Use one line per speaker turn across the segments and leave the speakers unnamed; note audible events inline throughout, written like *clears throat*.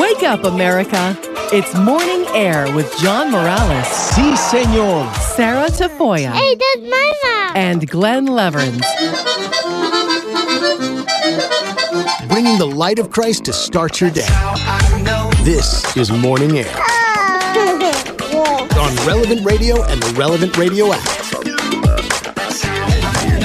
Wake up, America. It's Morning Air with John Morales,
Si, senor.
Sarah Tafoya,
Hey, that's Mama.
and Glen Lewerenz.
Bringing the light of Christ to start your day. This is Morning Air *laughs* on Relevant Radio and the Relevant Radio app.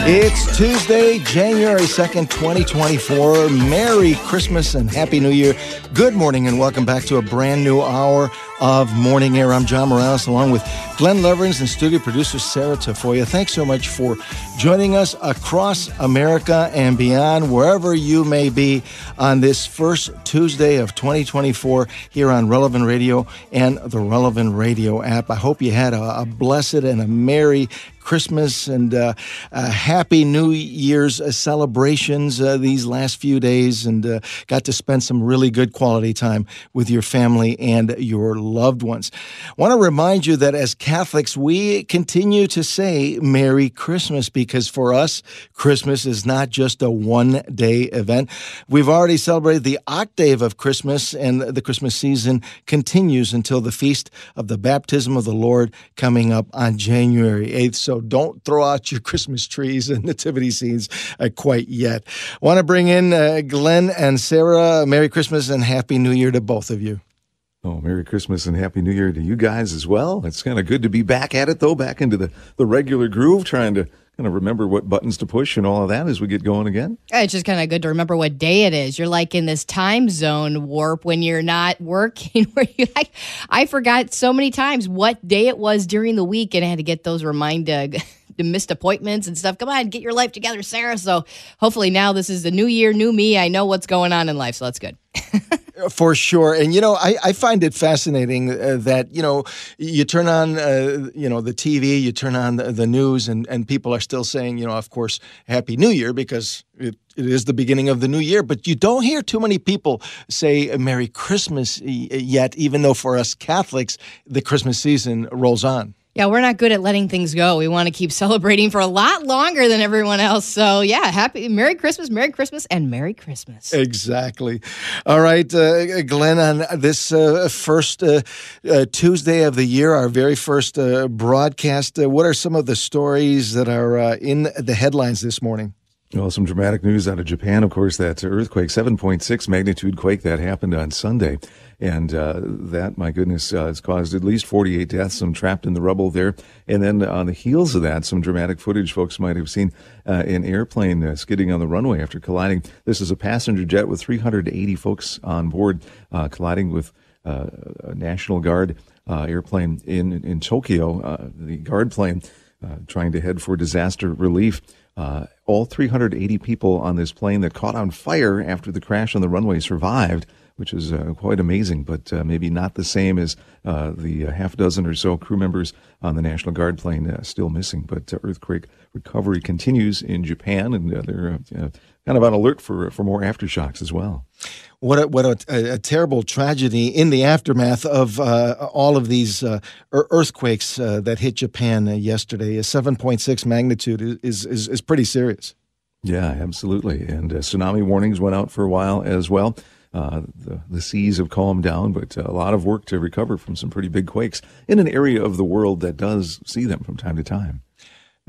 It's Tuesday, January 2nd, 2024. Merry Christmas and Happy New Year. Good morning and welcome back to a brand new hour of Morning Air. I'm John Morales along with Glen Lewerenz and studio producer Sarah Tafoya. Thanks so much for joining us across America and beyond, wherever you may be on this first Tuesday of 2024 here on Relevant Radio and the Relevant Radio app. I hope you had a, a blessed and a merry Christmas and uh, uh, happy New Year's uh, celebrations uh, these last few days and uh, got to spend some really good quality time with your family and your loved ones. I want to remind you that as Catholics, we continue to say Merry Christmas because for us, Christmas is not just a one day event. We've already celebrated the octave of Christmas, and the Christmas season continues until the feast of the baptism of the Lord coming up on January 8th. So don't throw out your Christmas trees and nativity scenes uh, quite yet. Want to bring in uh, Glen and Sarah. Merry Christmas and Happy New Year to both of you.
Oh, Merry Christmas and Happy New Year to you guys as well. It's kind of good to be back at it, though, back into the, the regular groove, trying to kind of remember what buttons to push and all of that as we get going again.
It's just kind of good to remember what day it is. You're like in this time zone warp when you're not working. *laughs* Where you like, I forgot so many times what day it was during the week, and I had to get those reminded. *laughs* Missed appointments and stuff. Come on, get your life together, Sarah. So hopefully now this is the new year, new me. I know what's going on in life, so that's good. *laughs*
For sure. And, you know, I, I find it fascinating uh, that, you know, you turn on, uh, you know, the TV, you turn on the, the news, and, and people are still saying, you know, of course, Happy New Year because it, it is the beginning of the new year. But you don't hear too many people say Merry Christmas yet, even though for us Catholics, the Christmas season rolls on.
Yeah, we're not good at letting things go. We want to keep *laughs* celebrating for a lot longer than everyone else. So, yeah, happy Merry Christmas, Merry Christmas, and Merry Christmas.
Exactly. All right, uh, Glen, on this uh, first uh, uh Tuesday of the year, our very first uh, broadcast, uh, what are some of the stories that are in the headlines this morning?
Well, some dramatic news out of Japan, of course, that earthquake, 7.6 magnitude quake that happened on Sunday. And uh, that, my goodness, uh, has caused at least 48 deaths, some trapped in the rubble there. And then on the heels of that, some dramatic footage folks might have seen uh, an airplane uh, skidding on the runway after colliding. This is a passenger jet with 380 folks on board, uh, colliding with uh, a National Guard airplane in, in Tokyo, the guard plane trying to head for disaster relief. Uh, all 380 people on this plane that caught on fire after the crash on the runway survived, which is uh, quite amazing, but uh, maybe not the same as uh, the uh, half dozen or so crew members on the National Guard plane uh, still missing. But earthquake recovery continues in Japan, and they're kind of on alert for for more aftershocks as well.
What a, what a, a terrible tragedy in the aftermath of uh, all of these uh, earthquakes uh, that hit Japan yesterday. A 7.6 magnitude is, is, is pretty serious.
Yeah, absolutely. And tsunami warnings went out for a while as well. Uh, the, the seas have calmed down, but a lot of work to recover from some pretty big quakes in an area of the world that does see them from time to time.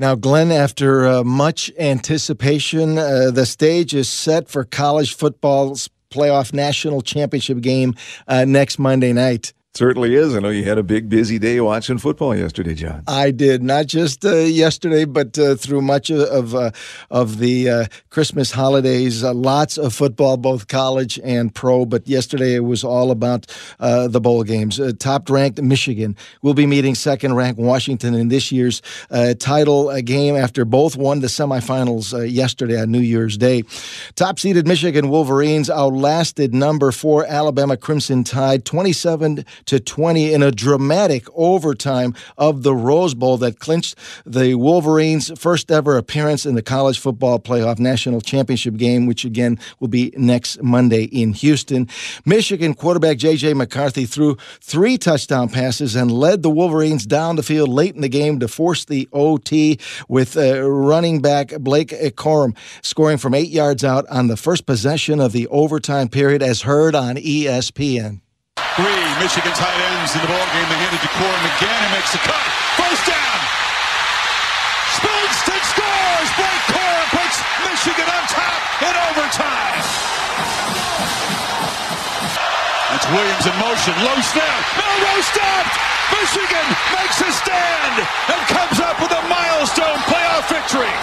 Now, Glen, after uh, much anticipation, uh, the stage is set for college football's playoff national championship game uh, next Monday night.
Certainly is. I know you had a big, busy day watching football yesterday, John.
I did not just uh, yesterday, but uh, through much of uh, of the uh, Christmas holidays. Uh, lots of football, both college and pro. But yesterday it was all about uh, the bowl games. top ranked Michigan will be meeting second ranked Washington in this year's title game after both won the semifinals yesterday on New Year's Day. Top seeded Michigan Wolverines outlasted number four Alabama Crimson Tide twenty seven. To 20 in a dramatic overtime of the Rose Bowl that clinched the Wolverines' first ever appearance in the college football playoff national championship game, which again will be next Monday in Houston. Michigan quarterback J.J. McCarthy threw three touchdown passes and led the Wolverines down the field late in the game to force the OT with uh, running back Blake Corum scoring from eight yards out on the first possession of the overtime period, as heard on ESPN.
Three Michigan tight ends in the ball game. They hand it to Corum again. He makes the cut. First down. Spins scores. Blake Corum puts Michigan on top in overtime. That's Williams in motion. Low snap. Milroe stopped. Michigan makes a stand and comes up with a milestone playoff victory.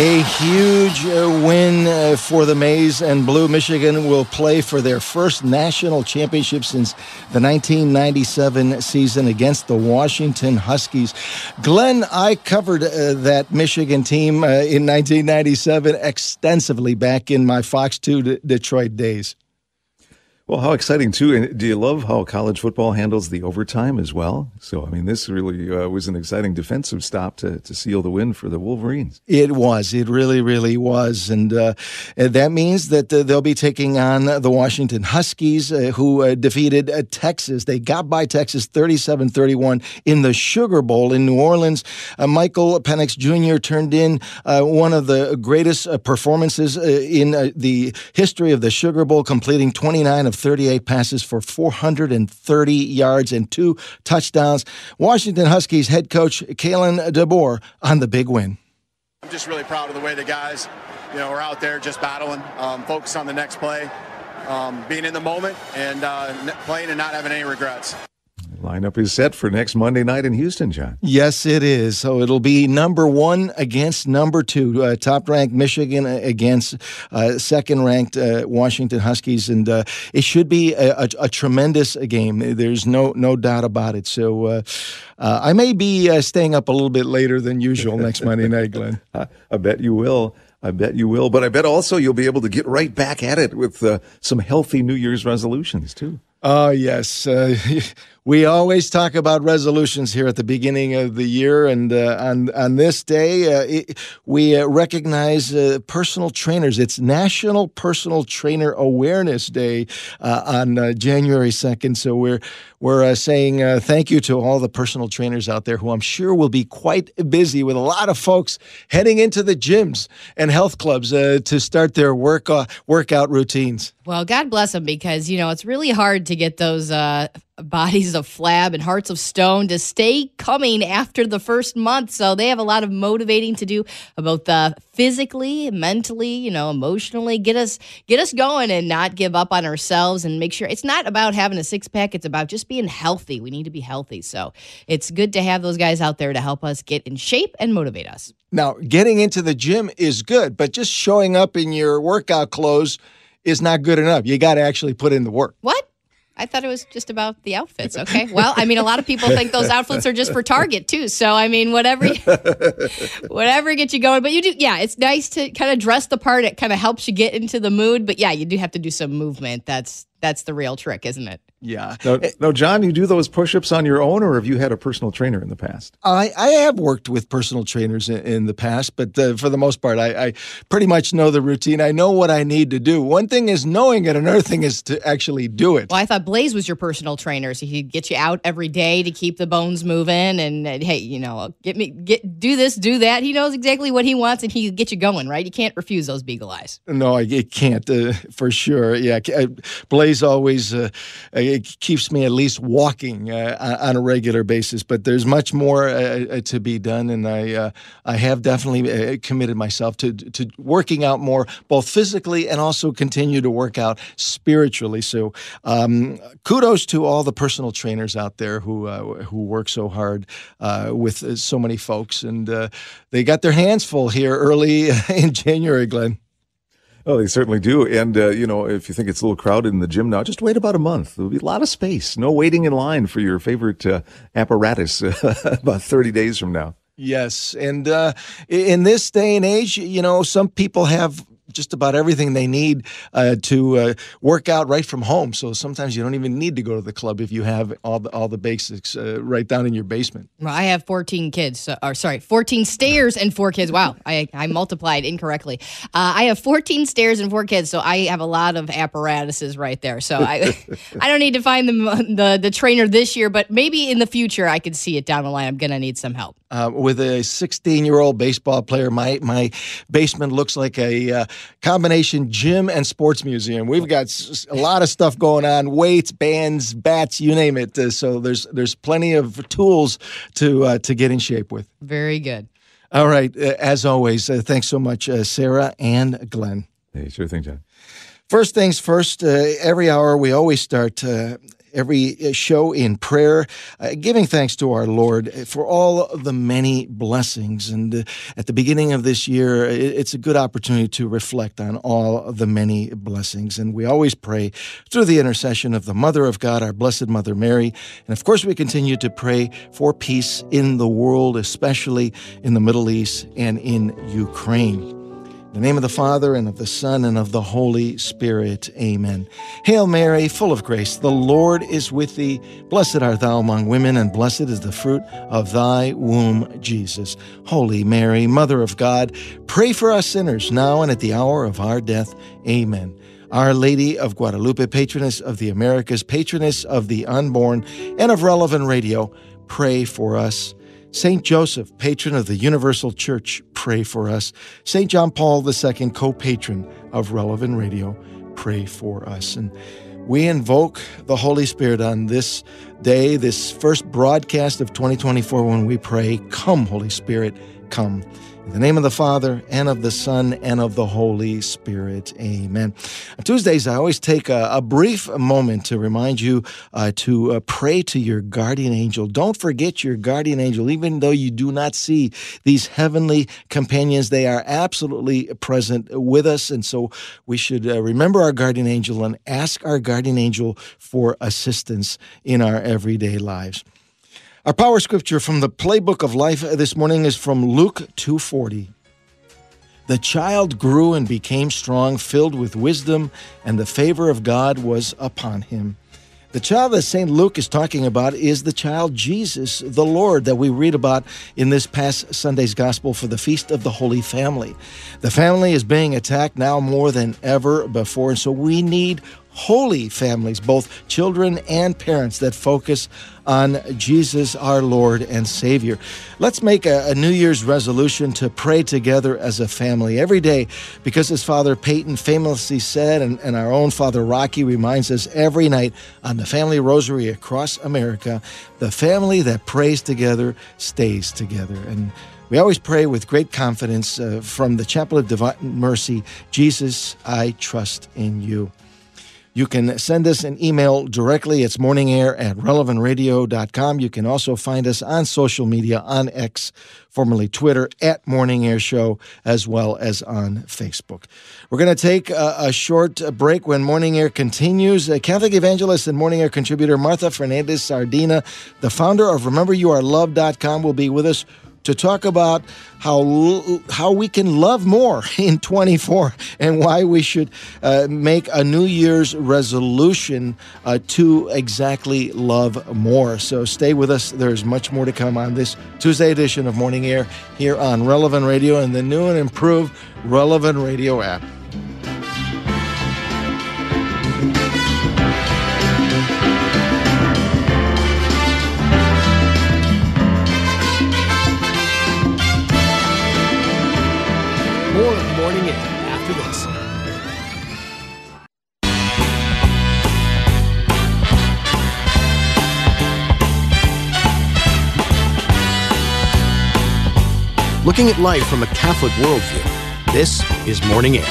A huge uh, win uh, for the Maize and Blue. Michigan will play for their first national championship since the 1997 season against the Washington Huskies. Glen, I covered uh, that Michigan team uh, in 1997 extensively back in my Fox 2 D- Detroit days.
Well, how exciting too! And do you love how college football handles the overtime as well? So, I mean, this really uh, was an exciting defensive stop to, to seal the win for the Wolverines.
It was. It really, really was, and uh, that means that uh, they'll be taking on the Washington Huskies, uh, who uh, defeated uh, Texas. They got by Texas 37-31 in the Sugar Bowl in New Orleans. Michael Penix Jr. turned in one of the greatest performances in the history of the Sugar Bowl, completing 29 of 38 passes for 430 yards and two touchdowns. Washington Huskies head coach Kalen DeBoer on the big win.
I'm just really proud of the way the guys, you know, are out there just battling, um, on the next play, um, being in the moment, and uh, playing and not having any regrets.
Lineup is set for next Monday night in Houston, John.
Yes, it is. So it'll be number one against number two, uh, top ranked Michigan against uh, second ranked uh, Washington Huskies, and uh, it should be a, a, a, tremendous game. There's no no doubt about it. So uh, uh, I may be staying up a little bit later than usual next Monday *laughs* night, Glen.
I bet you will. I bet you will. But I bet also you'll be able to get right back at it with some healthy New Year's resolutions too.
Oh, yes. *laughs* Uh, we always talk about resolutions here at the beginning of the year. And uh, on, on this day, uh, it, we uh, recognize uh, personal trainers. It's National Personal Trainer Awareness Day uh, on January 2nd. So we're, we're saying thank you to all the personal trainers out there who I'm sure will be quite busy with a lot of folks heading into the gyms and health clubs to start their work, workout routines.
Well, God bless them because, you know, it's really hard to get those uh, bodies of flab and hearts of stone to stay coming after the first month. So they have a lot of motivating to do uh, about the uh, physically, mentally, you know, emotionally, get us get us going and not give up on ourselves and make sure it's not about having a six pack, it's about just being healthy. We need to be healthy. So it's good to have those guys out there to help us get in shape and motivate us.
Now, getting into the gym is good, but just showing up in your workout clothes is not good enough. You got to actually put in the work.
What? I thought it was just about the outfits. Okay. Well, I mean, a lot of people think those outfits are just for Target too. So, I mean, whatever, *laughs* whatever gets you going. But you do, yeah, it's nice to kind of dress the part. It kind of helps you get into the mood. But yeah, you do have to do some movement. That's that's the real trick, isn't it?
Yeah.
No, no, John, you do those push-ups on your own, or have you had a personal trainer in the past?
I, I have worked with personal trainers in, in the past, but uh, for the most part, I, I, pretty much know the routine. I know what I need to do. One thing is knowing it; another thing is to actually do it.
Well, I thought Blaze was your personal trainer, so he'd get you out every day to keep the bones moving, and, and hey, you know, get me get do this, do that. He knows exactly what he wants, and he get you going. Right? You can't refuse those beagle eyes.
No, I can't uh, for sure. Yeah, uh, Blaze always uh, it keeps me at least walking uh, on a regular basis. But there's much more uh, uh to be done, and I I have definitely committed myself to to working out more, both physically and also continue to work out spiritually. So um, kudos to all the personal trainers out there who who work so hard with so many folks, and they got their hands full here early *laughs* in January, Glen.
Oh, they certainly do. And, uh, you know, if you think it's a little crowded in the gym now, just wait about a month. There'll be a lot of space. No waiting in line for your favorite uh, apparatus *laughs* about 30 days from now.
Yes. And uh, in this day and age, you know, some people have just about everything they need uh, to uh, work out right from home. So sometimes you don't even need to go to the club if you have all the all the basics uh, right down in your basement.
Well, I have 14 kids, so, or sorry, 14 stairs and four kids. Wow, I, I multiplied incorrectly. Uh, I have 14 stairs and four kids, so I have a lot of apparatuses right there. So I *laughs* I don't need to find the, the the trainer this year, but maybe in the future I could see it down the line. I'm gonna need some help.
Uh, with a 16 year old baseball player, my my basement looks like a uh, combination gym and sports museum. We've got a lot of stuff going on: weights, bands, bats, you name it. Uh, so there's there's plenty of tools to uh, to get in shape with.
Very good.
All right, uh, as always, uh, thanks so much, uh, Sarah and Glen.
Hey, sure thing, John.
First things first, uh, every hour we always start uh, every uh, show in prayer, uh, giving thanks to our Lord for all the many blessings. And uh, at the beginning of this year, it's a good opportunity to reflect on all the many blessings. And we always pray through the intercession of the Mother of God, our Blessed Mother Mary. And of course, we continue to pray for peace in the world, especially in the Middle East and in Ukraine. The name of the Father, and of the Son, and of the Holy Spirit. Amen. Hail Mary, full of grace, the Lord is with thee. Blessed art thou among women, and blessed is the fruit of thy womb, Jesus. Holy Mary, Mother of God, pray for us sinners, now and at the hour of our death. Amen. Our Lady of Guadalupe, patroness of the Americas, patroness of the unborn, and of relevant radio, pray for us. Saint Joseph, patron of the Universal Church, pray for us. Saint John Paul II, co patron of Relevant Radio, pray for us. And we invoke the Holy Spirit on this day, this first broadcast of 2024, when we pray, Come, Holy Spirit, come. In the name of the Father, and of the Son, and of the Holy Spirit. Amen. On Tuesdays, I always take a, a brief moment to remind you uh, to uh, pray to your guardian angel. Don't forget your guardian angel, even though you do not see these heavenly companions, they are absolutely present with us. And so we should uh, remember our guardian angel and ask our guardian angel for assistance in our everyday lives. Our power scripture from the playbook of life this morning is from Luke 2:40. The child grew and became strong, filled with wisdom, and the favor of God was upon him. The child that St. Luke is talking about is the child Jesus, the Lord, that we read about in this past Sunday's gospel for the Feast of the Holy Family. The family is being attacked now more than ever before, and so we need holy families, both children and parents, that focus on Jesus, our Lord and Savior. Let's make a, a, New Year's resolution to pray together as a family every day, because as Father Peyton famously said, and, and our own Father Rocky reminds us every night on the Family Rosary across America, the family that prays together stays together. And we always pray with great confidence uh, from the Chapel of Divine Mercy Jesus, I trust in you. You can send us an email directly. It's morningair at relevantradio.com. You can also find us on social media on X, formerly Twitter, at Morning Air Show, as well as on Facebook. We're going to take a, a, short break when Morning Air continues. Catholic evangelist and Morning Air contributor Martha Fernandez Sardina, the founder of RememberYouAreLoved.com, will be with us to talk about how how we can love more *laughs* in 24 and why we should uh, make a New Year's resolution uh, to exactly love more. So stay with us. There's much more to come on this Tuesday edition of Morning Air here on Relevant Radio and the new and improved Relevant Radio app.
Looking at life from a Catholic worldview, this is Morning Air.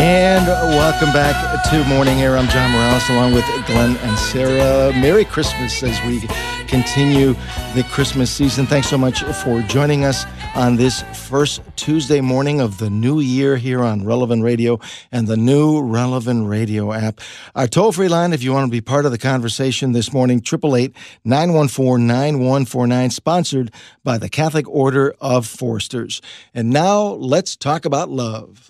And welcome back to Morning Air. I'm John Morales along with Glen and Sarah. Merry Christmas as we continue the Christmas season. Thanks so much for joining us on this first Tuesday morning of the new year here on Relevant Radio and the new Relevant Radio app. Our toll free line, if you want to be part of the conversation this morning, 888 914 9149, sponsored by the Catholic Order of Foresters. And now let's talk about love.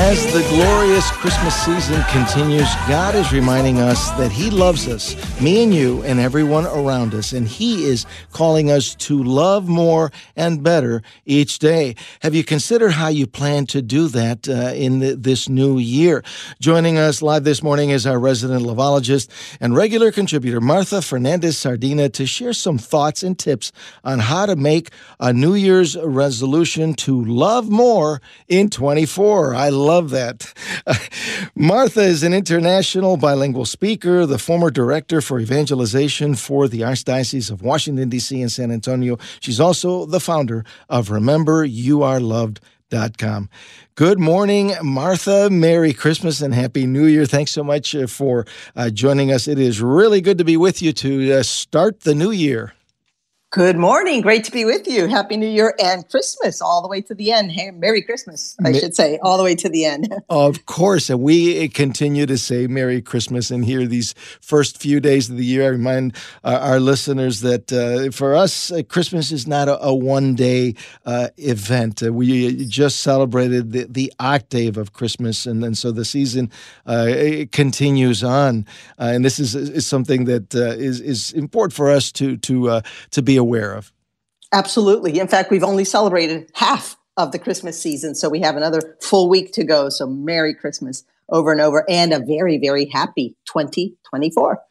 As the glorious Christmas season continues, God is reminding us that He loves us, me and you, and everyone around us, and He is calling us to love more and better each day. Have you considered how you plan to do that uh, in the, this new year? Joining us live this morning is our resident lovologist and regular contributor, Martha Fernandez Sardina, to share some thoughts and tips on how to make a New Year's resolution to love more in 24. I love that. *laughs* Martha is an international bilingual speaker, the former director for evangelization for the Archdiocese of Washington, D.C. and San Antonio. She's also the founder of Remember You Are. Dot com. Good morning, Martha. Merry Christmas and Happy New Year. Thanks so much uh, for uh, joining us. It is really good to be with you to uh, start the new year.
Good morning. Great to be with you. Happy New Year and Christmas all the way to the end. Hey, Merry Christmas, I should say, all the way to the end. *laughs*
of course. And we continue to say Merry Christmas and here these first few days of the year. I remind uh, our listeners that uh, for us, uh, Christmas is not a, a one day uh, event. Uh, we just celebrated the, the, octave of Christmas. And, and so the season uh, continues on. and this is, is something that is is important for us to, to, to be aware of?
Absolutely. In fact, we've only celebrated half of the Christmas season, so we have another full week to go. So, Merry Christmas over and over, and a very, very happy 2024.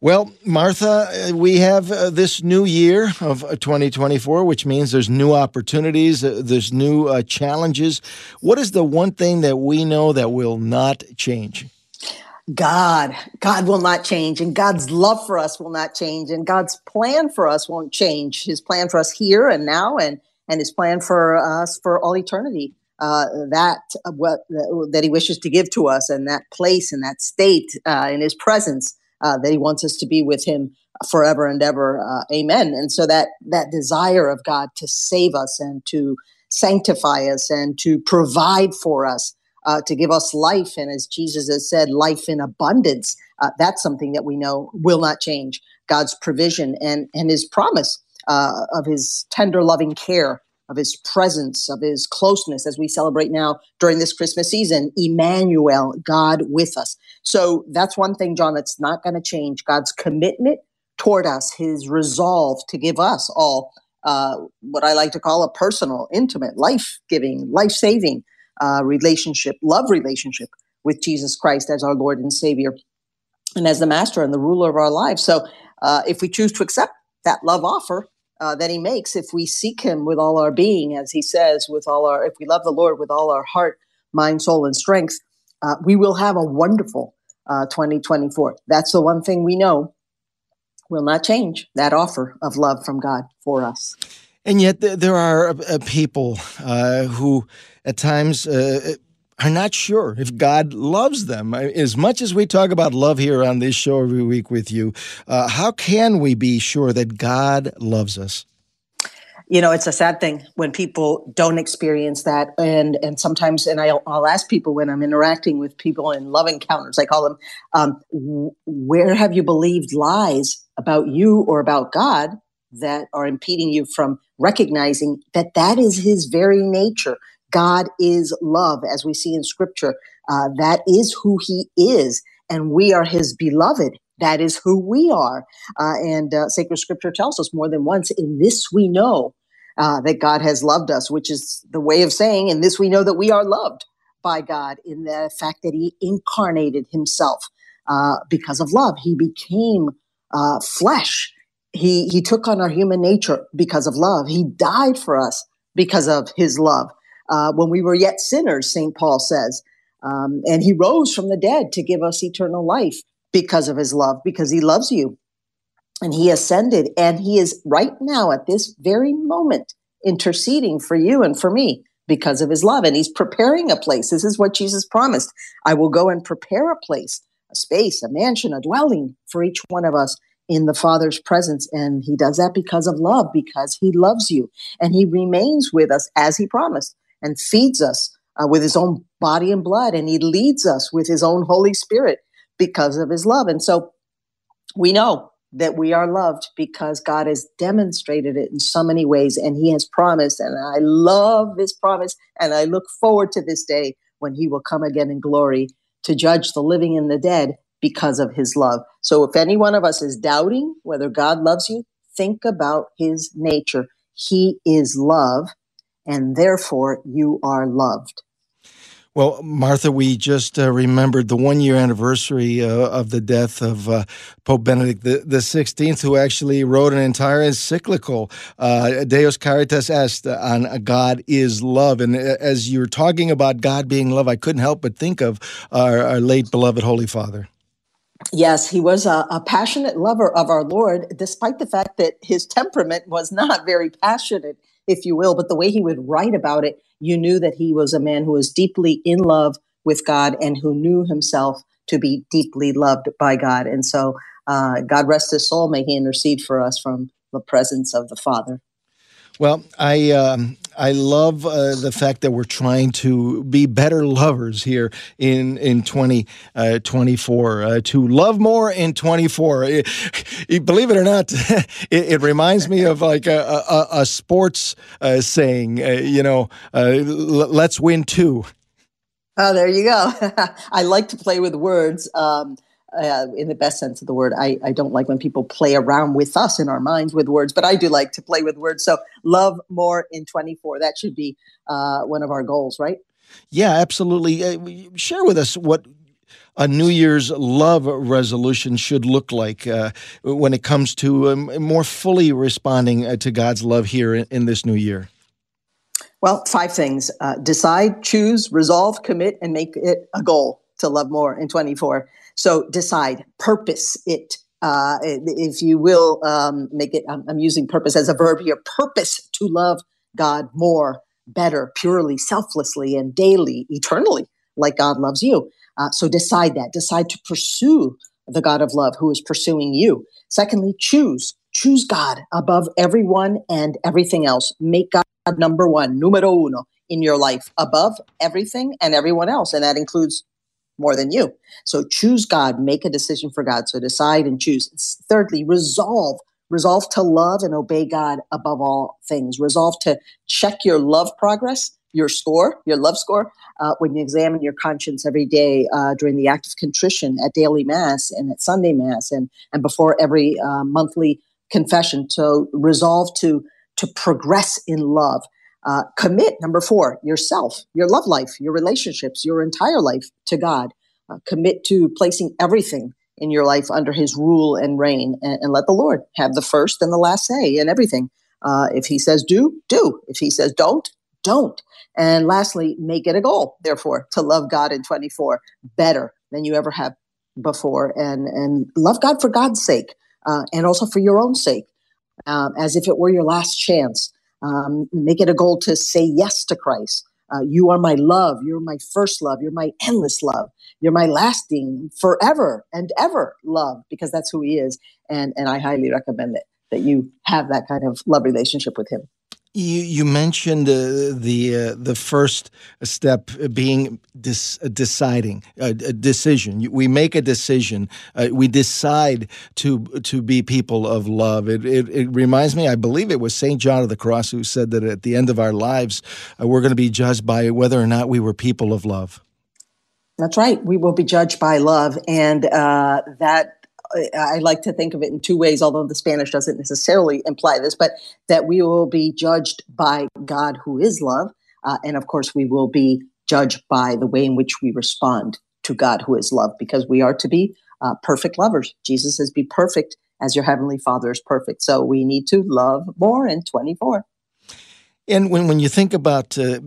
Well, Martha, uh, we have uh, this new year of 2024, uh, which means there's new opportunities, uh, there's new uh, challenges. What is the one thing that we know that will not change?
God, God will not change, and God's love for us will not change, and God's plan for us won't change. His plan for us here and now, and and His plan for us for all eternity. Uh, that uh, what that He wishes to give to us, and that place and that state uh, in His presence uh, that He wants us to be with Him forever and ever. Uh, amen. And so that that desire of God to save us and to sanctify us and to provide for us uh, to give us life. And as Jesus has said, life in abundance. Uh, that's something that we know will not change. God's provision and, and his promise uh, of his tender, loving care, of his presence, of his closeness as we celebrate now during this Christmas season. Emmanuel, God with us. So that's one thing, John, that's not going to change. God's commitment toward us, his resolve to give us all uh, what I like to call a personal, intimate, life giving, life saving uh, relationship, love relationship with Jesus Christ as our Lord and Savior and as the master and the ruler of our lives. So uh, if we choose to accept that love offer uh, that he makes, if we seek him with all our being, as he says, with all our, if we love the Lord with all our heart, mind, soul, and strength, uh, we will have a wonderful uh, 2024. That's the one thing we know will not change that offer of love from God for us.
And yet, there are uh, people uh, who at times uh, are not sure if God loves them. As much as we talk about love here on this show every week with you, uh, how can we be sure that God loves us?
You know, it's a sad thing when people don't experience that, and and sometimes, and I'll, I'll ask people when I'm interacting with people in love encounters, I call them, um, "Where have you believed lies about you or about God that are impeding you from recognizing that that is His very nature?" God is love, as we see in scripture. Uh, that is who he is, and we are his beloved. That is who we are. Uh, and uh, sacred scripture tells us more than once in this we know uh, that God has loved us, which is the way of saying, in this we know that we are loved by God, in the fact that he incarnated himself uh, because of love. He became uh, flesh. He, he took on our human nature because of love. He died for us because of his love uh, when we were yet sinners, St. Paul says. Um, and he rose from the dead to give us eternal life because of his love, because he loves you. And he ascended, and he is right now at this very moment interceding for you and for me because of his love. And he's preparing a place. This is what Jesus promised I will go and prepare a place, a space, a mansion, a dwelling for each one of us in the Father's presence. And he does that because of love, because he loves you. And he remains with us as he promised and feeds us uh, with his own body and blood. And he leads us with his own Holy Spirit because of his love. And so we know that we are loved because God has demonstrated it in so many ways and he has promised. And I love this promise. And I look forward to this day when he will come again in glory to judge the living and the dead because of his love. So if any one of us is doubting whether God loves you, think about his nature. He is love, and therefore you are loved.
Well, Martha, we just uh, remembered the one year anniversary uh, of the death of uh, Pope Benedict the, the 16th, who actually wrote an entire encyclical, uh, Deus Caritas Est, on God is love. And uh, as you were talking about God being love, I couldn't help but think of our, our late beloved Holy Father.
Yes, he was a, a, passionate lover of our Lord, despite the fact that his temperament was not very passionate, if you will. But the way he would write about it, you knew that he was a man who was deeply in love with God and who knew himself to be deeply loved by God. And so, uh, God rest his soul, may he intercede for us from the presence of the Father.
Well, I um, I love uh, the fact that we're trying to be better lovers here in in twenty uh, uh, to love more in twenty four. Believe it or not, *laughs* it, it, reminds me of like a, a, a sports uh, saying. Uh, you know, uh, let's win two.
Oh, there you go. *laughs* I like to play with words. Um, uh, in the best sense of the word. I, I don't like when people play around with us in our minds with words, but I do like to play with words. So love more in 24. That should be uh, one of our goals, right?
Yeah, absolutely. Uh, share with us what a New Year's love resolution should look like uh, when it comes to um, more fully responding uh, to God's love here in, in, this new year?
Well, five things uh, decide, choose, resolve, commit, and make it a goal to love more in 24. So decide, purpose it. Uh, if you will um, make it, I'm, I'm using purpose as a verb here, purpose to love God more, better, purely, selflessly, and daily, eternally, like God loves you. Uh, so decide that. Decide to pursue the God of love who is pursuing you. Secondly, choose. Choose God above everyone and everything else. Make God number one, numero uno, in your life, above everything and everyone else. And that includes more than you. So choose God, make a decision for God. So decide and choose. Thirdly, resolve. Resolve to love and obey God above all things. Resolve to check your love progress, your score, your love score, uh, when you examine your conscience every day uh, during the act of contrition at daily mass and at Sunday mass and, and before every uh, monthly confession. So resolve to to progress in love. Uh, commit, number four, yourself, your love life, your relationships, your entire life to God. Uh, commit to placing everything in your life under His rule and reign, and, and let the Lord have the first and the last say in everything. Uh, if He says do, do. If He says don't, don't. And lastly, make it a goal, therefore, to love God in 24 better than you ever have before, and and love God for God's sake, uh, and also for your own sake, um, as if it were your last chance. Um, make it a goal to say yes to Christ. Uh, you are my love. You're my first love. You're my endless love. You're my lasting, forever and ever love, because that's who He is. And and I highly recommend it that you have that kind of love relationship with Him.
You, you mentioned uh, the uh, the first step being dis- uh, deciding a, a, decision. We make a decision. Uh, we decide to to be people of love. It, it, it reminds me. I believe it was Saint John of the Cross who said that at the end of our lives, uh, we're going to be judged by whether or not we were people of love.
That's right. We will be judged by love, and uh, that I like to think of it in two ways, although the Spanish doesn't necessarily imply this, but that we will be judged by God who is love. Uh, and of course, we will be judged by the way in which we respond to God who is love, because we are to be uh, perfect lovers. Jesus says, Be perfect as your heavenly Father is perfect. So we need to love more in 24.
And when, when you think about uh,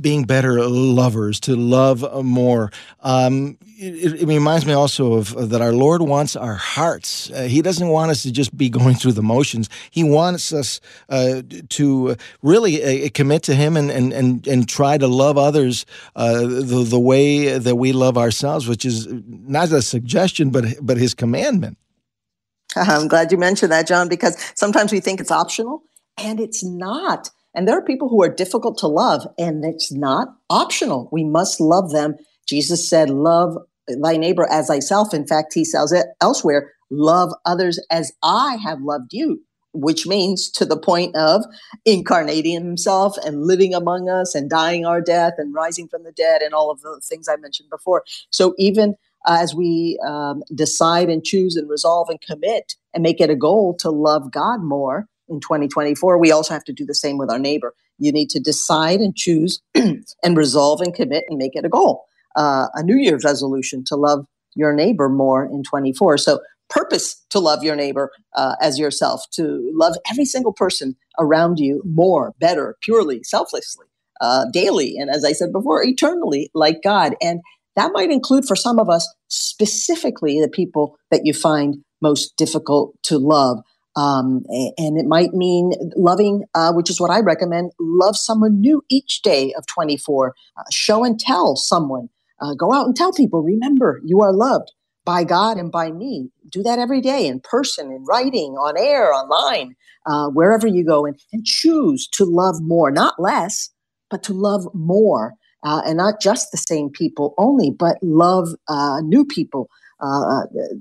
being better lovers, to love more. Um, it, it, reminds me also of uh, that our Lord wants our hearts. Uh, he doesn't want us to just be going through the motions. He wants us uh, to really uh, commit to Him and, and, and, and try to love others uh, the, the way that we love ourselves, which is not a suggestion, but, but His commandment. *laughs*
I'm glad you mentioned that, John, because sometimes we think it's optional and it's not. And there are people who are difficult to love and it's not optional. We must love them. Jesus said, Love thy neighbor as thyself. In fact, he says it elsewhere, love others as I have loved you, which means to the point of incarnating himself and living among us and dying our death and rising from the dead and all of the things I mentioned before. So even as we um, decide and choose and resolve and commit and make it a goal to love God more in 2024, we also have to do the same with our neighbor. You need to decide and choose *clears throat* and resolve and commit and make it a goal, uh, a New Year's resolution to love your neighbor more in 24. So, purpose to love your neighbor uh, as yourself, to love every single person around you more, better, purely, selflessly, uh, daily, and as I said before, eternally, like God. And that might include for some of us specifically the people that you find most difficult to love. Um, and it might mean loving, uh, which is what I recommend, love someone new each day of 24. Uh, show and tell someone. Uh, go out and tell people, remember, you are loved by God and by me. Do that every day in person, in writing, on air, online, uh, wherever you go, and, and choose to love more, not less, but to love more uh, and not just the same people only, but love uh, new people.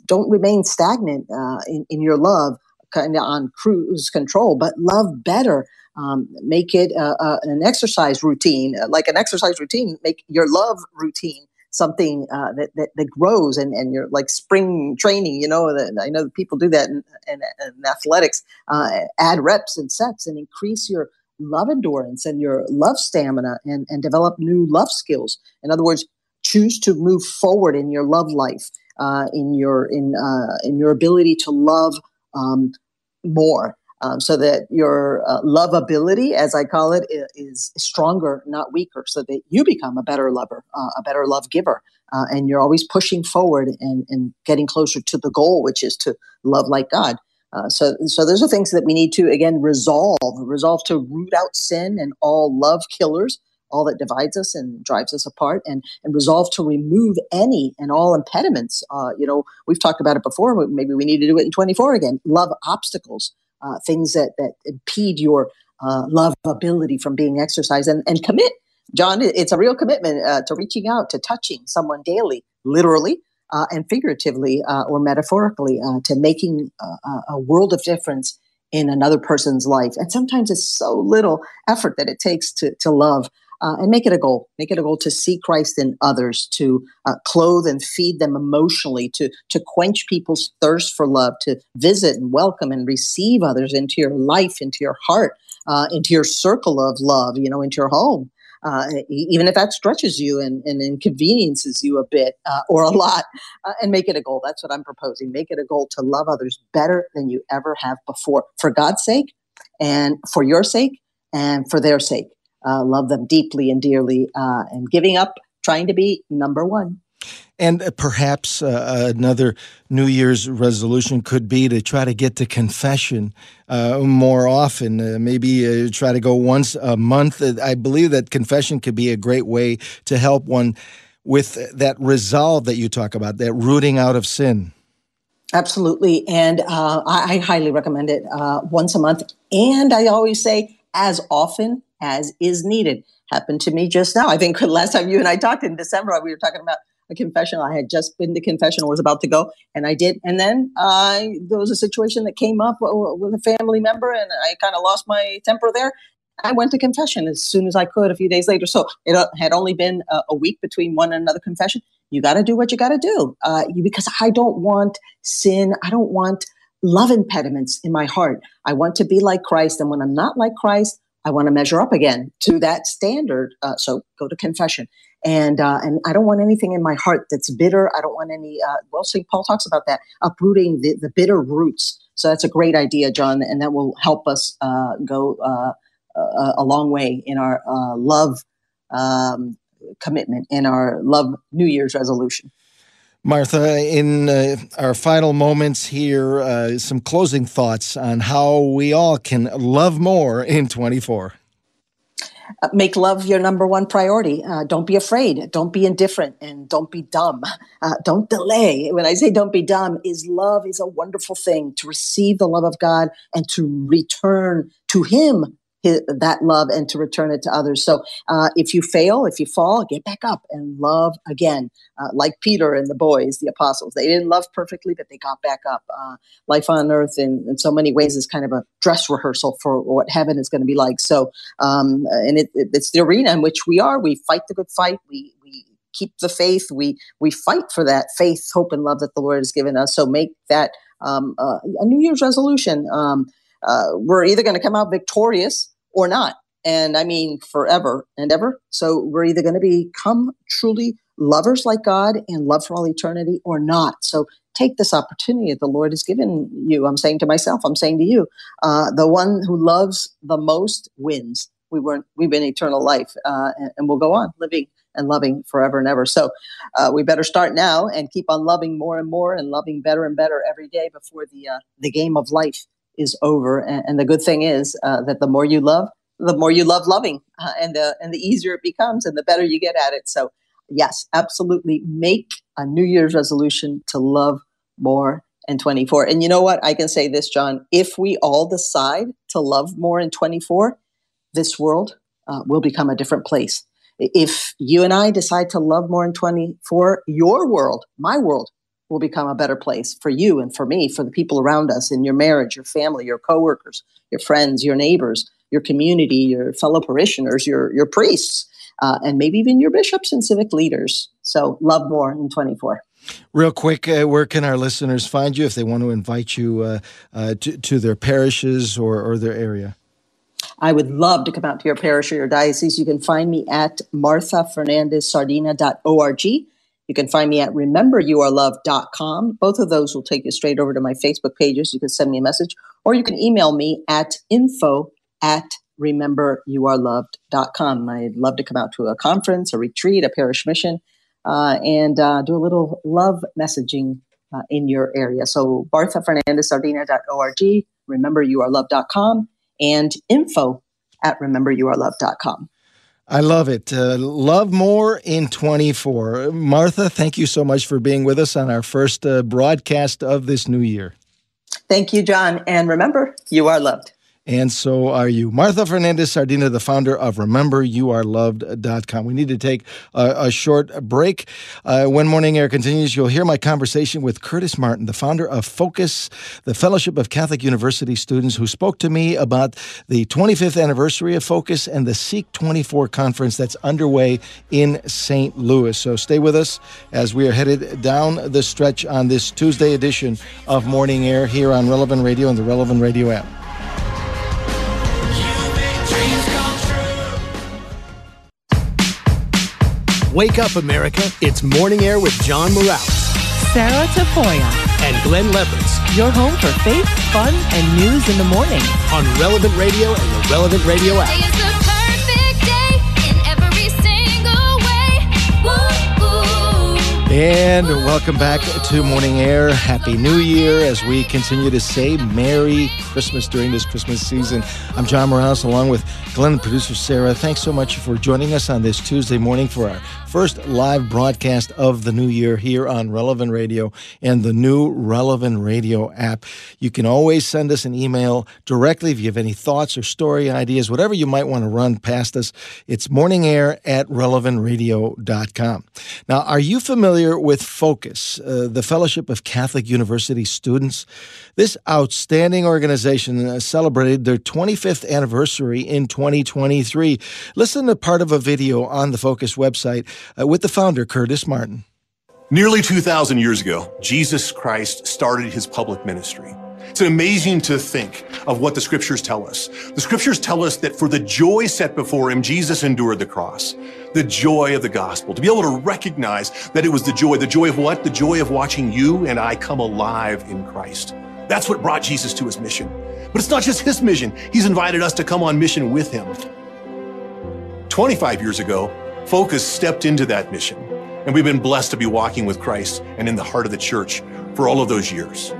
Don't remain stagnant in, in your love, kind of on cruise control, but love better. Um, make it uh, an exercise routine, like an exercise routine. Make your love routine something uh, that, that, that grows and, and you're like spring training you know i know people do that in, in, in athletics uh, add reps and sets and increase your love endurance and your love stamina and, and develop new love skills. In other words, choose to move forward in your love life, uh, in your in uh, in your ability to love um, more, um, so that your uh, lovability, as I call it, is stronger, not weaker, so that you become a better lover, uh, a better love giver, uh, and you're always pushing forward and, and getting closer to the goal, which is to love like God. Uh, so, so those are things that we need to again resolve. Resolve to root out sin and all love killers, all that divides us and drives us apart, and and resolve to remove any and all impediments. Uh, you know, we've talked about it before. Maybe we need to do it in 24 again. Love obstacles, uh, things that that impede your uh, love ability from being exercised, and and commit. John, it's a real commitment uh, to reaching out, to touching someone daily, literally, uh, and figuratively uh, or metaphorically uh, to making a, a, world of difference in another person's life. And sometimes it's so little effort that it takes to, to love. Uh, and make it a goal. Make it a goal to see Christ in others, to uh, clothe and feed them emotionally, to to quench people's thirst for love, to visit and welcome and receive others into your life, into your heart, uh, into your circle of love, you know, into your home uh, even if that stretches you and, and inconveniences you a bit uh, or a *laughs* lot, uh, and make it a goal. That's what I'm proposing. Make it a goal to love others better than you ever have before, for God's sake, and for your sake, and for their sake. Uh, love them deeply and dearly, uh, and giving up trying to be number one.
And uh, perhaps uh, another New Year's resolution could be to try to get to confession uh, more often. Uh, maybe uh, try to go once a month. Uh, I believe that confession could be a great way to help one with that resolve that you talk about, that rooting out of sin.
Absolutely. And I, I, highly recommend it once a month. And I always say, as often as is needed. Happened to me just now. I think *laughs* last time you and I talked in December, we were talking about a confessional. I had just been to confessional, was about to go, and I did. And then uh, there was a situation that came up with a family member, and I kind of lost my temper there. I went to confession as soon as I could a few days later. So it uh, had only been a, a, week between one and another confession. You got to do what you got to do uh, because I don't want sin. I don't want love impediments in my heart. I want to be like Christ. And when I'm not like Christ, I want to measure up again to that standard. Uh, so go to confession and uh, and I don't want anything in my heart that's bitter. I don't want any. Uh, well, St. Paul talks about that uprooting the, the bitter roots. So that's a great idea, John, and that will help us uh, go uh, uh, a long way in our love um, commitment, in our love New Year's resolution.
Martha, in uh, our final moments here, uh, some closing thoughts on how we all can love more in 24.
uh, make love your number one priority. Uh, don't be afraid. Don't be indifferent, and don't be dumb. Uh, don't delay. When I say don't be dumb, is love is a wonderful thing to receive the love of God and to return to Him his, that love and to return it to others. So uh, if you fail, if you fall, get back up and love again. Uh, like Peter and the boys, the apostles, they didn't love perfectly, but they got back up. Uh, life on earth, in, in so many ways, is kind of a dress rehearsal for what heaven is going to be like. So, um, and it, it, it's the arena in which we are. We fight the good fight. We we keep the faith. We we fight for that faith, hope, and love that the Lord has given us. So make that um, uh, a New Year's resolution. Um, uh, we're either going to come out victorious or not. And I mean, forever and ever. So we're either going to become truly lovers like God and love for all eternity or not. So take this opportunity that the Lord has given you. I'm saying to myself, I'm saying to you, uh, the one who loves the most wins. We weren't, we've been eternal life, uh, and, and, we'll go on living and loving forever and ever. So uh, we better start now and keep on loving more and more and loving better and better every day before the uh, the game of life is over. And, and the good thing is uh, that the more you love, the more you love loving, uh, and the and the easier it becomes, and the better you get at it. So, yes, absolutely, make a New Year's resolution to love more in 24. And you know what? I can say this, John. If we all decide to love more in 24, this world uh, will become a different place. If you and I decide to love more in 24, your world, my world, will become a better place for you and for me, for the people around us in your marriage, your family, your coworkers, your friends, your neighbors, your community, your fellow parishioners, your your priests, uh, and maybe even your bishops and civic leaders. So love more in 24.
Real quick, uh, where can our listeners find you if they want to invite you uh, uh to, to, their parishes or, or their area?
I would love to come out to your parish or your diocese. You can find me at marthafernandezsardina.org. You can find me at rememberyouareloved.com. Both of those will take you straight over to my Facebook pages. You can send me a message or you can email me at info at rememberyouareloved.com. I'd love to come out to a conference, a retreat, a parish mission, uh, and uh, do a little love messaging uh, in your area. So marthafernandezsardina.org, rememberyouareloved.com, and info at rememberyouareloved.com.
I love it. Uh, love more in 24. Martha, thank you so much for being with us on our first uh, broadcast of this new year.
Thank you, John. And remember, you are loved
and so are you. Martha Fernandez Sardina, the founder of RememberYouAreLoved.com. We need to take a, a short break. Uh, when Morning Air continues, you'll hear my conversation with Curtis Martin, the founder of Focus, the Fellowship of Catholic University Students, who spoke to me about the 25th anniversary of Focus and the Seek 24 conference that's underway in St. Louis. So stay with us as we are headed down the stretch on this Tuesday edition of Morning Air here on Relevant Radio and the Relevant Radio app.
Wake up, America. It's Morning Air with John Morales.
Sarah Tafoya.
And Glen Lewerenz.
Your home for faith, fun, and news in the morning.
On Relevant Radio and the Relevant Radio app.
And welcome back to Morning Air. Happy New Year as we continue to say Merry Christmas during this Christmas season. I'm John Morales along with Glenn and producer Sarah. Thanks so much for joining us on this Tuesday morning for our first live broadcast of the new year here on Relevant Radio and the new Relevant Radio app. You can always send us an email directly if you have any thoughts or story ideas, whatever you might want to run past us. It's morningair at relevantradio.com. Now, are you familiar with Focus, uh, the Fellowship of Catholic University Students? This outstanding organization uh, celebrated their 25th anniversary in 2023. Listen to part of a video on the Focus website uh, with the founder, Curtis Martin.
Nearly 2,000 years ago, Jesus Christ started his public ministry. It's amazing to think of what the scriptures tell us. The scriptures tell us that for the joy set before him, Jesus endured the cross. The joy of the gospel. To be able to recognize that it was the joy. The joy of what? The joy of watching you and I come alive in Christ. That's what brought Jesus to his mission. But it's not just his mission. He's invited us to come on mission with him. 25 years ago, Focus stepped into that mission. And we've been blessed to be walking with Christ and in the heart of the church for all of those years.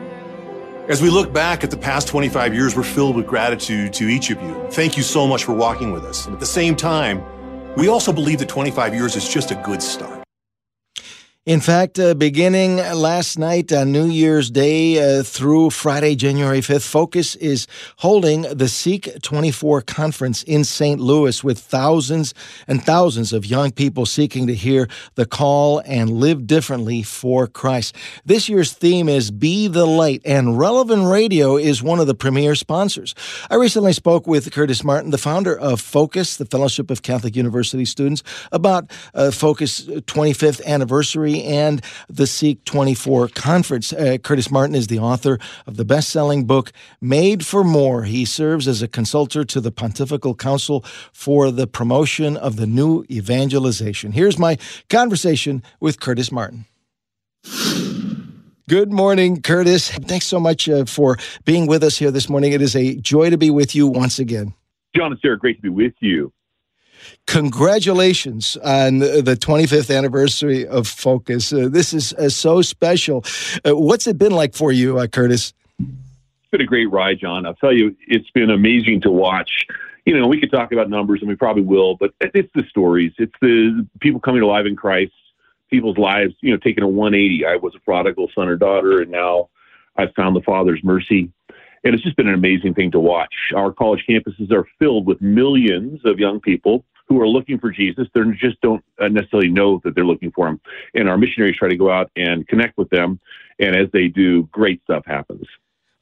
As we look back at the past 25 years, we're filled with gratitude to each of you. Thank you so much for walking with us. And at the same time, we also believe that 25 years is just a good start.
In fact, uh, beginning last night on New Year's Day uh, through Friday, January 5th, Focus is holding the Seek 24 conference in St. Louis with thousands and thousands of young people seeking to hear the call and live differently for Christ. This year's theme is Be the Light, and Relevant Radio is one of the premier sponsors. I recently spoke with Curtis Martin, the founder of Focus, the Fellowship of Catholic University Students, about uh, Focus 25th anniversary and the Seek 24 conference. Uh, Curtis Martin is the author of the best selling book, Made for More. He serves as a consultant to the Pontifical Council for the promotion of the new evangelization. Here's my conversation with Curtis Martin. Good morning, Curtis. Thanks so much uh, for being with us here this morning. It is a joy to be with you once again.
John, it's. Great to be with you
congratulations on the 25th anniversary of Focus. Uh, this is uh, so special. Uh, what's it been like for you, uh, Curtis?
It's been a great ride, John. I'll tell you, it's been amazing to watch. You know, we could talk about numbers, and we probably will, but it's the stories. It's the people coming alive in Christ, people's lives, you know, taking a 180. I was a prodigal son or daughter, and now I've found the Father's mercy. And it's just been an amazing thing to watch. Our college campuses are filled with millions of young people who are looking for Jesus. They just don't uh, necessarily know that they're looking for him. And our missionaries try to go out and connect with them. And as they do, great stuff happens.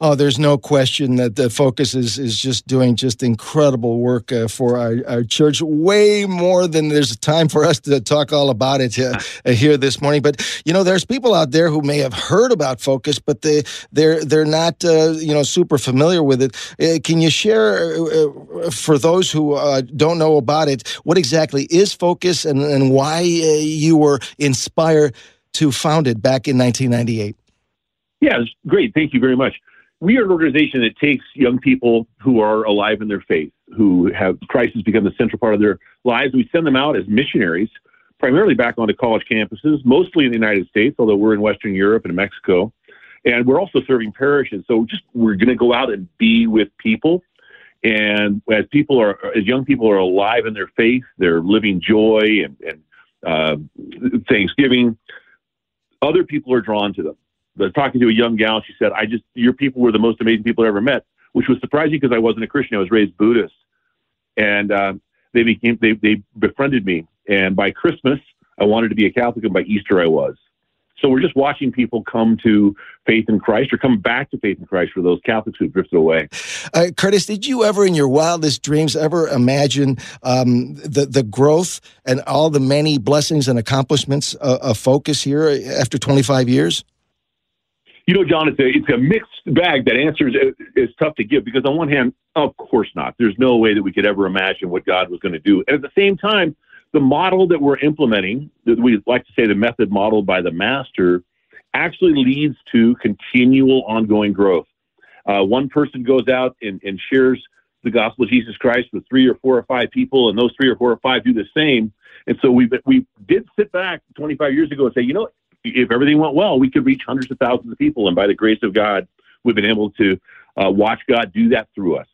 Oh, there's no question that the focus is, is just doing just incredible work uh, for our, our church, way more than there's time for us to talk all about it uh, uh, here this morning. But you know, there's people out there who may have heard about Focus, but they they're they're not uh, you know super familiar with it. Uh, can you share uh, for those who don't know about it what exactly is Focus and, and why you were inspired to found it back in 1998?
Yeah, great. Thank you very much we are an organization that takes young people who are alive in their faith, who have Christ has become the central part of their lives. We send them out as missionaries, primarily back onto college campuses, mostly in the United States, although we're in Western Europe and Mexico. And we're also serving parishes. So just we're going to go out and be with people. And as people are, as young people are alive in their faith, they're living joy and, and uh, Thanksgiving. Other people are drawn to them talking to a young gal. She said, "I just your people were the most amazing people I ever met," which was surprising because I wasn't a Christian. I was raised Buddhist, and uh, they became they they befriended me. And by Christmas, I wanted to be a Catholic, and by Easter, I was. So we're just watching people come to faith in Christ or come back to faith in Christ for those Catholics who drifted away.
Uh, Curtis, did you ever, in your wildest dreams, ever imagine um, the the growth and all the many blessings and accomplishments uh, of Focus here after 25 years?
You know, John, it's a, it's a mixed bag. That answer is, is tough to give because, on one hand, of course not. There's no way that we could ever imagine what God was going to do. And at the same time, the model that we're implementing, that we like to say the method modeled by the master, actually leads to continual ongoing growth. Uh, one person goes out and, and shares the gospel of Jesus Christ with three or four or five people, and those three or four or five do the same. And so we we did sit back 25 years ago and say, you know, if everything went well, we could reach hundreds of thousands of people. And by the grace of God, we've been able to uh, watch God do that through us.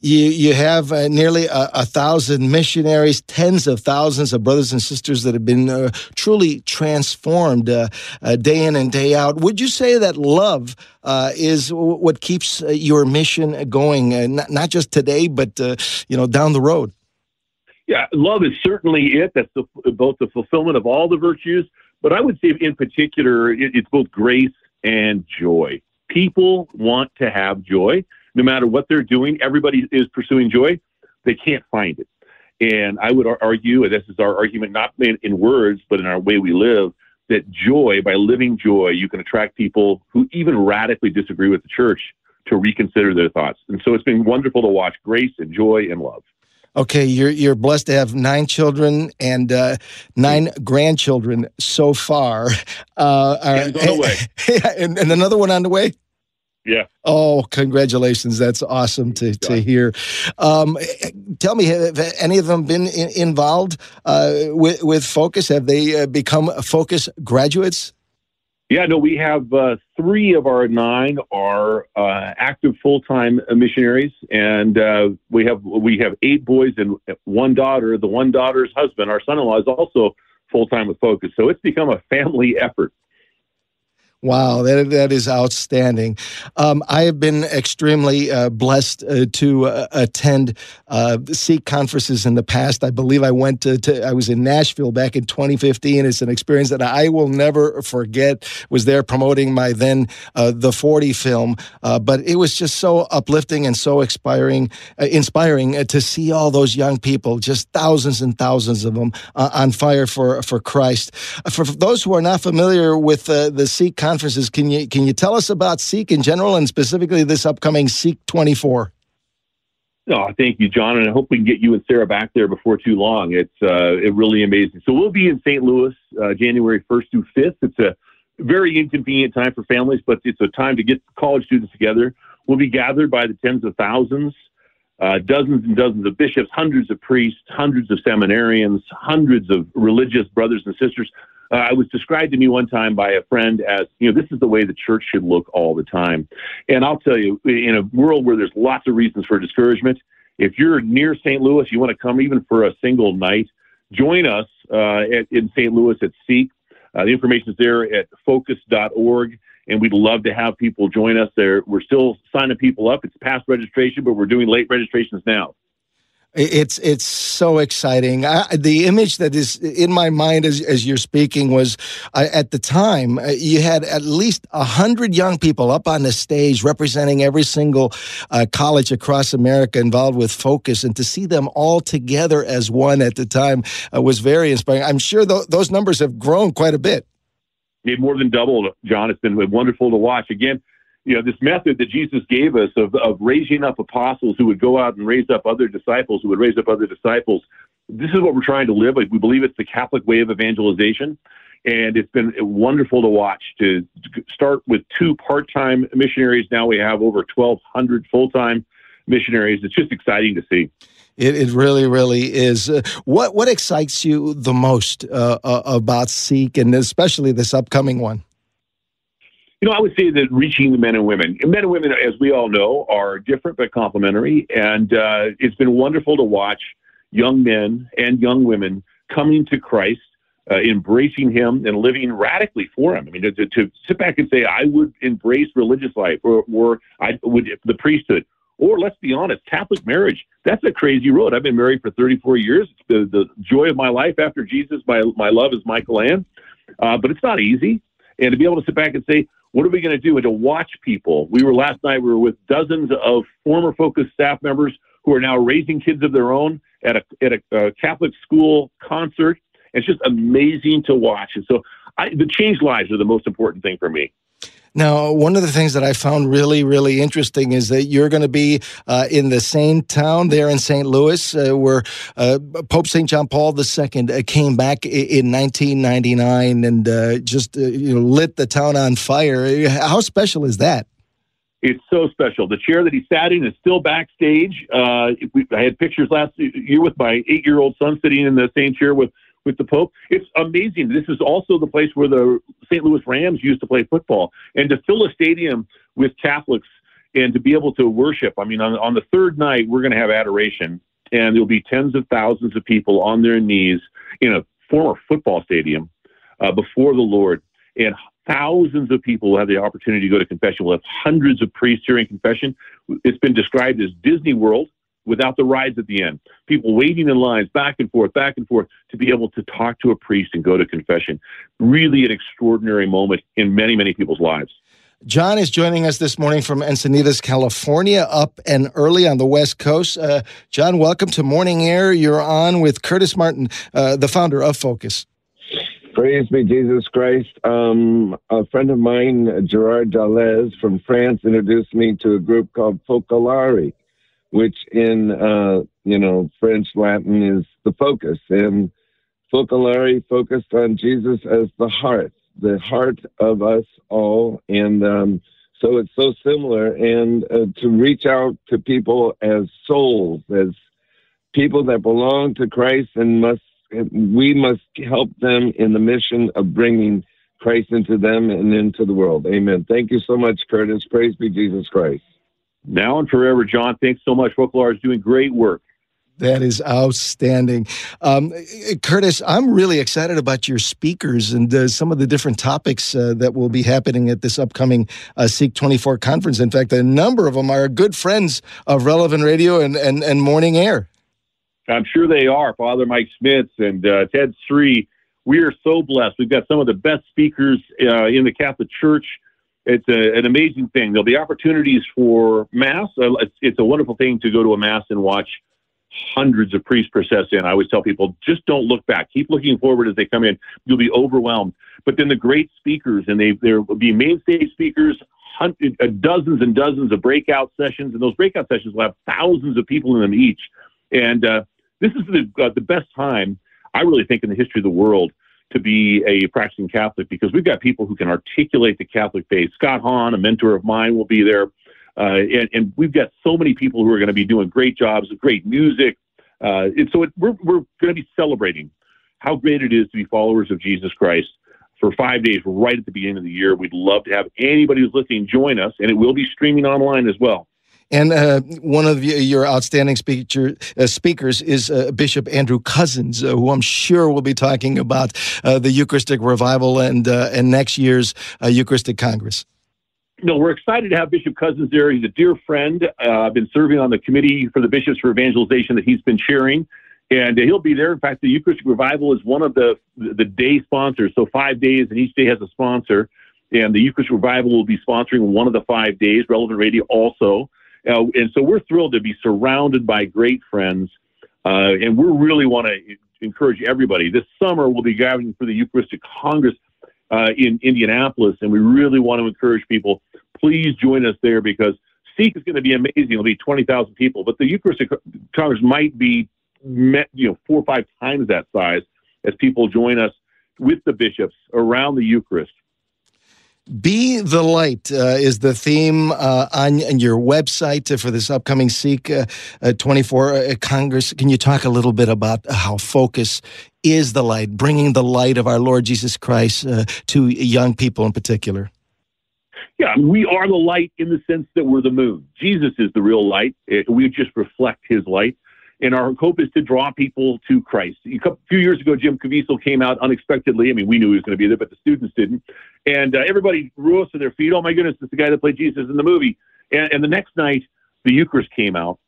You, you have uh, nearly a, a, thousand missionaries, tens of thousands of brothers and sisters that have been uh, truly transformed uh, uh day in and day out. Would you say that love uh, is what keeps uh, your mission going, not, not just today, but you know down the road?
Yeah, love is certainly it. That's the, both the fulfillment of all the virtues, but I would say, in particular, it, it's both grace and joy. People want to have joy, no matter what they're doing. Everybody is pursuing joy. They can't find it. And I would argue, and this is our argument, not in words, but in our way we live, that joy, by living joy, you can attract people who even radically disagree with the church to reconsider their thoughts. And so it's been wonderful to watch grace and joy and love.
Okay, you're you're blessed to have nine children and uh, nine grandchildren so far.
Uh, and, on the way. *laughs*
and, and another one on the way.
Yeah.
Oh, congratulations! That's awesome to, to hear. Um, tell me, have any of them been in, involved uh, with with Focus? Have they uh, become Focus graduates?
Yeah, no, we have uh, three of our nine are uh, active full time missionaries, and uh, we have we have eight boys and one daughter. The one daughter's husband, our son in law, is also full time with Focus. So it's become a family effort.
Wow, that, that is outstanding. Um, I have been extremely uh, blessed uh, to uh, attend uh, Seek conferences in the past. I believe I went to, to, I was in Nashville back in 2015. It's an experience that I will never forget. Was there promoting my then uh, the 40 film, uh, but it was just so uplifting and so inspiring, inspiring to see all those young people, just thousands and thousands of them, on fire for for Christ. For, for, those who are not familiar with the Seek conferences. Can you can you tell us about Seek in general and specifically this upcoming Seek 24?
Oh, thank you, John, and I hope we can get you and Sarah back there before too long. It's uh, it really amazing. So we'll be in St. Louis uh, January 1st through 5th. It's a very inconvenient time for families, but it's a time to get college students together. We'll be gathered by the tens of thousands, uh, dozens and dozens of bishops, hundreds of priests, hundreds of seminarians, hundreds of religious brothers and sisters uh, I was described to me one time by a friend as, you know, this is the way the church should look all the time. And I'll tell you, in a world where there's lots of reasons for discouragement, if you're near St. Louis, you want to come even for a single night, join us uh, at, in St. Louis at Seek. Uh, the information is there at focus.org, and we'd love to have people join us there. We're still signing people up. It's past registration, but we're doing late registrations now.
It's it's so exciting. I, the image that is in my mind as, as you're speaking was uh, at the time uh, you had at least a hundred young people up on the stage representing every single uh, college across America involved with Focus, and to see them all together as one at the time uh, was very inspiring. I'm sure th- those numbers have grown quite a bit.
They've more than doubled, John. It's been wonderful to watch. Again, you know, this method that Jesus gave us of, of raising up apostles who would go out and raise up other disciples who would raise up other disciples. This is what we're trying to live. Like we believe it's the Catholic way of evangelization. And it's been wonderful to watch to start with two part time missionaries. Now we have over 1,200 full time missionaries. It's just exciting to see.
It, it really, really is. Uh, what what excites you the most uh, uh, about Seek, and especially this upcoming one?
You know, I would say that reaching the men and women, men and women, as we all know, are different but complementary. And uh, it's been wonderful to watch young men and young women coming to Christ, uh, embracing Him, and living radically for Him. I mean, to, to, sit back and say, I would embrace religious life or, or I would the priesthood. Or let's be honest, Catholic marriage, that's a crazy road. I've been married for 34 years. It's the, the joy of my life after Jesus. My, my love is Michaelann. Uh, but it's not easy. And to be able to sit back and say, what are we going to do? And to watch people. We were last night, we were with dozens of former Focus staff members who are now raising kids of their own at a, at a, Catholic school concert. It's just amazing to watch. And so I, the change lives are the most important thing for me.
Now, one of the things that I found really, really interesting is that you're going to be uh, in the same town there in St. Louis uh, where uh, Pope St. John Paul II uh, came back in 1999 and uh, just uh, you know, lit the town on fire. How special is that?
It's so special. The chair that he sat in is still backstage. I had pictures last year with my eight year old son sitting in the same chair with with the Pope. It's amazing. This is also the place where the St. Louis Rams used to play football. And to fill a stadium with Catholics and to be able to worship, I mean, on, on the third night, we're going to have adoration, and there'll be tens of thousands of people on their knees in a former football stadium uh, before the Lord. And thousands of people will have the opportunity to go to confession. We'll have hundreds of priests hearing confession. It's been described as Disney World without the rides at the end. People waiting in lines back and forth, back and forth to be able to talk to a priest and go to confession. Really an extraordinary moment in many, many people's lives.
John is joining us this morning from Encinitas, California, up and early on the West Coast. Uh, John, welcome to Morning Air. You're on with Curtis Martin, uh, the founder of Focus.
Praise be Jesus Christ. Um, a friend of mine, Gerard Dalles from France, introduced me to a group called Focolare which in uh, you know French Latin is the focus, and Focolare focused on Jesus as the heart, the heart of us all, and um, so it's so similar. And uh, to reach out to people as souls, as people that belong to Christ, and must we must help them in the mission of bringing Christ into them and into the world. Amen. Thank you so much, Curtis. Praise be Jesus Christ.
Now and forever, John. Thanks so much. Focolare is doing great work.
That is outstanding. Um, Curtis, I'm really excited about your speakers and uh, some of the different topics uh, that will be happening at this upcoming uh, Seek 24 conference. In fact, a number of them are good friends of Relevant Radio and, and, and Morning Air.
I'm sure they are. Father Mike Schmitz and uh, Ted Sri. We are so blessed. We've got some of the best speakers uh, in the Catholic Church. It's a, an amazing thing. There'll be opportunities for Mass. Uh, it's, it's a wonderful thing to go to a Mass and watch hundreds of priests process in. I always tell people, just don't look back. Keep looking forward as they come in. You'll be overwhelmed. But then the great speakers, and they there will be main stage speakers, hundred, uh, dozens and dozens of breakout sessions, and those breakout sessions will have thousands of people in them each. And uh, this is the uh, the best time I really think in the history of the world to be a practicing Catholic because we've got people who can articulate the Catholic faith. Scott Hahn, a mentor of mine, will be there. Uh, and, and, we've got so many people who are going to be doing great jobs, great music. Uh, and so it, we're, we're going to be celebrating how great it is to be followers of Jesus Christ for five days right at the beginning of the year. We'd love to have anybody who's listening join us, and it will be streaming online as well.
And uh, one of your outstanding speaker, uh, speakers is uh, Bishop Andrew Cozzens, uh, who I'm sure will be talking about uh, the Eucharistic revival and uh, and next year's Eucharistic Congress
no, we're excited to have Bishop Cozzens there. He's a dear friend. I've been serving on the committee for the bishops for evangelization that he's been chairing, and he'll be there. In fact, the Eucharistic Revival is one of the the day sponsors. So five days, and each day has a sponsor. And the Eucharistic Revival will be sponsoring one of the five days. Relevant Radio also, uh, and so we're thrilled to be surrounded by great friends, uh, and we really want to encourage everybody. This summer, we'll be gathering for the Eucharistic Congress uh, in Indianapolis, and we really want to encourage people. Please join us there because Seek is going to be amazing. It'll be twenty thousand people, but the Eucharistic Congress might be, met, you know, four or five times that size as people join us with the bishops around the Eucharist.
Be the Light uh, is the theme uh, on, your website for this upcoming Seek uh, uh 24 uh, Congress. Can you talk a little bit about how focus is the light, bringing the light of our Lord Jesus Christ uh, to young people in particular?
Yeah, we are the light in the sense that we're the moon. Jesus is the real light. We just reflect his light. And our hope is to draw people to Christ. A few years ago, Jim Caviezel came out unexpectedly. I mean, we knew he was going to be there, but the students didn't. And uh, everybody rose to their feet. Oh my goodness, it's the guy that played Jesus in the movie. And, and the next night, the Eucharist came out,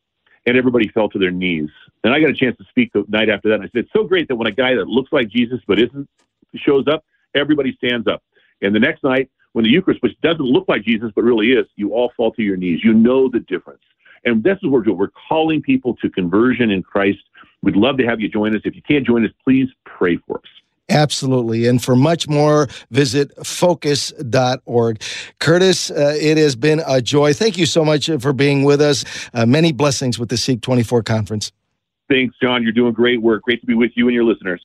and everybody fell to their knees. And I got a chance to speak the night after that. And I said, it's so great that when a guy that looks like Jesus but isn't shows up, everybody stands up. And the next night, when the Eucharist, which doesn't look like Jesus but really is, you all fall to your knees. You know the difference. And this is what we're doing. We're calling people to conversion in Christ. We'd love to have you join us. If you can't join us, please pray for us.
Absolutely. And for much more, visit focus.org. Curtis, uh, it has been a joy. Thank you so much for being with us. Uh, many blessings with the Seek 24 conference.
Thanks, John. You're doing great work. Great to be with you and your listeners.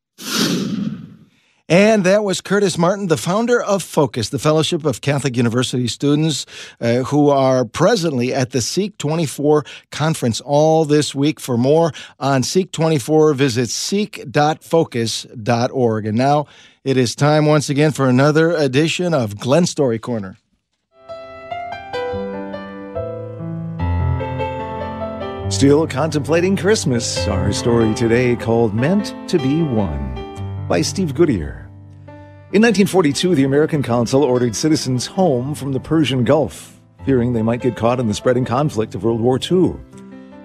And that was Curtis Martin, the founder of Focus, the Fellowship of Catholic University Students, uh, who are presently at the Seek 24 conference all this week. For more on Seek 24, visit seek.focus.org. And now it is time once again for another edition of Glen Story Corner.
Still contemplating Christmas, our story today called Meant to Be One by Steve Goodyear. In 1942, the American consul ordered citizens home from the Persian Gulf, fearing they might get caught in the spreading conflict of World War II.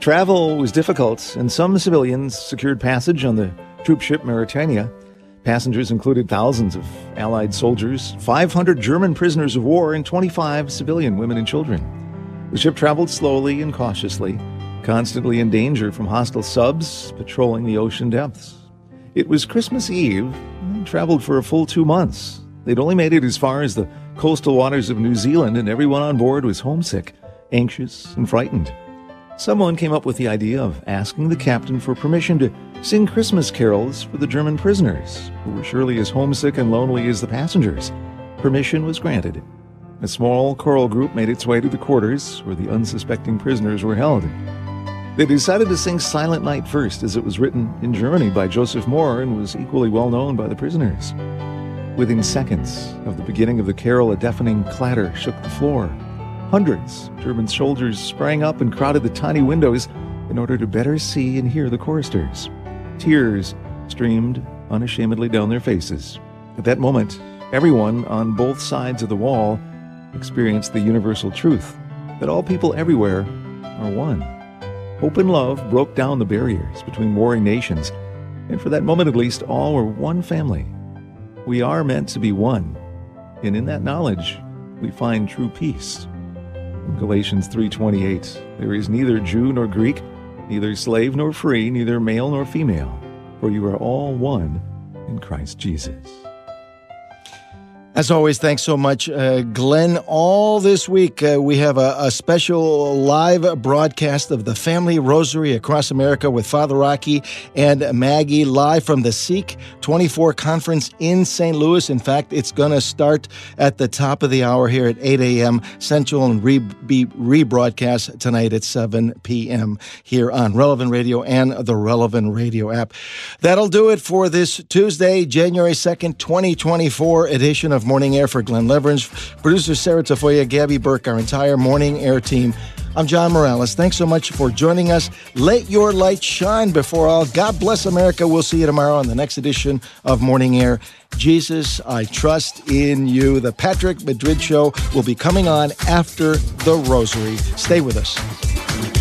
Travel was difficult, and some civilians secured passage on the troop ship Mauretania. Passengers included thousands of Allied soldiers, 500 German prisoners of war, and 25 civilian women and children. The ship traveled slowly and cautiously, constantly in danger from hostile subs patrolling the ocean depths. It was Christmas Eve, and traveled for a full two months. They'd only made it as far as the coastal waters of New Zealand, and everyone on board was homesick, anxious, and frightened. Someone came up with the idea of asking the captain for permission to sing Christmas carols for the German prisoners, who were surely as homesick and lonely as the passengers. Permission was granted. A small choral group made its way to the quarters where the unsuspecting prisoners were held. They decided to sing Silent Night first, as it was written in Germany by Joseph Mohr and was equally well known by the prisoners. Within seconds of the beginning of the carol, a deafening clatter shook the floor. Hundreds of German soldiers sprang up and crowded the tiny windows in order to better see and hear the choristers. Tears streamed unashamedly down their faces. At that moment, everyone on both sides of the wall experienced the universal truth that all people everywhere are one. Hope and love broke down the barriers between warring nations, and for that moment at least, all were one family. We are meant to be one, and in that knowledge, we find true peace. In Galatians 3:28, there is neither Jew nor Greek, neither slave nor free, neither male nor female, for you are all one in Christ Jesus.
As always, thanks so much, uh, Glen. All this week, uh, we have a, a, special live broadcast of the Family Rosary across America with Father Rocky and Maggie live from the Seek 24 conference in St. Louis. In fact, it's going to start at the top of the hour here at 8 a.m. Central and re- be rebroadcast tonight at 7 p.m. here on Relevant Radio and the Relevant Radio app. That'll do it for this Tuesday, January 2nd, 2024 edition of Morning Air for Glen Lewerenz, producer Sarah Tafoya, Gabby Burke, our entire Morning Air team. I'm John Morales. Thanks so much for joining us. Let your light shine before all. God bless America. We'll see you tomorrow on the next edition of Morning Air. Jesus, I trust in you. The Patrick Madrid Show will be coming on after the Rosary. Stay with us.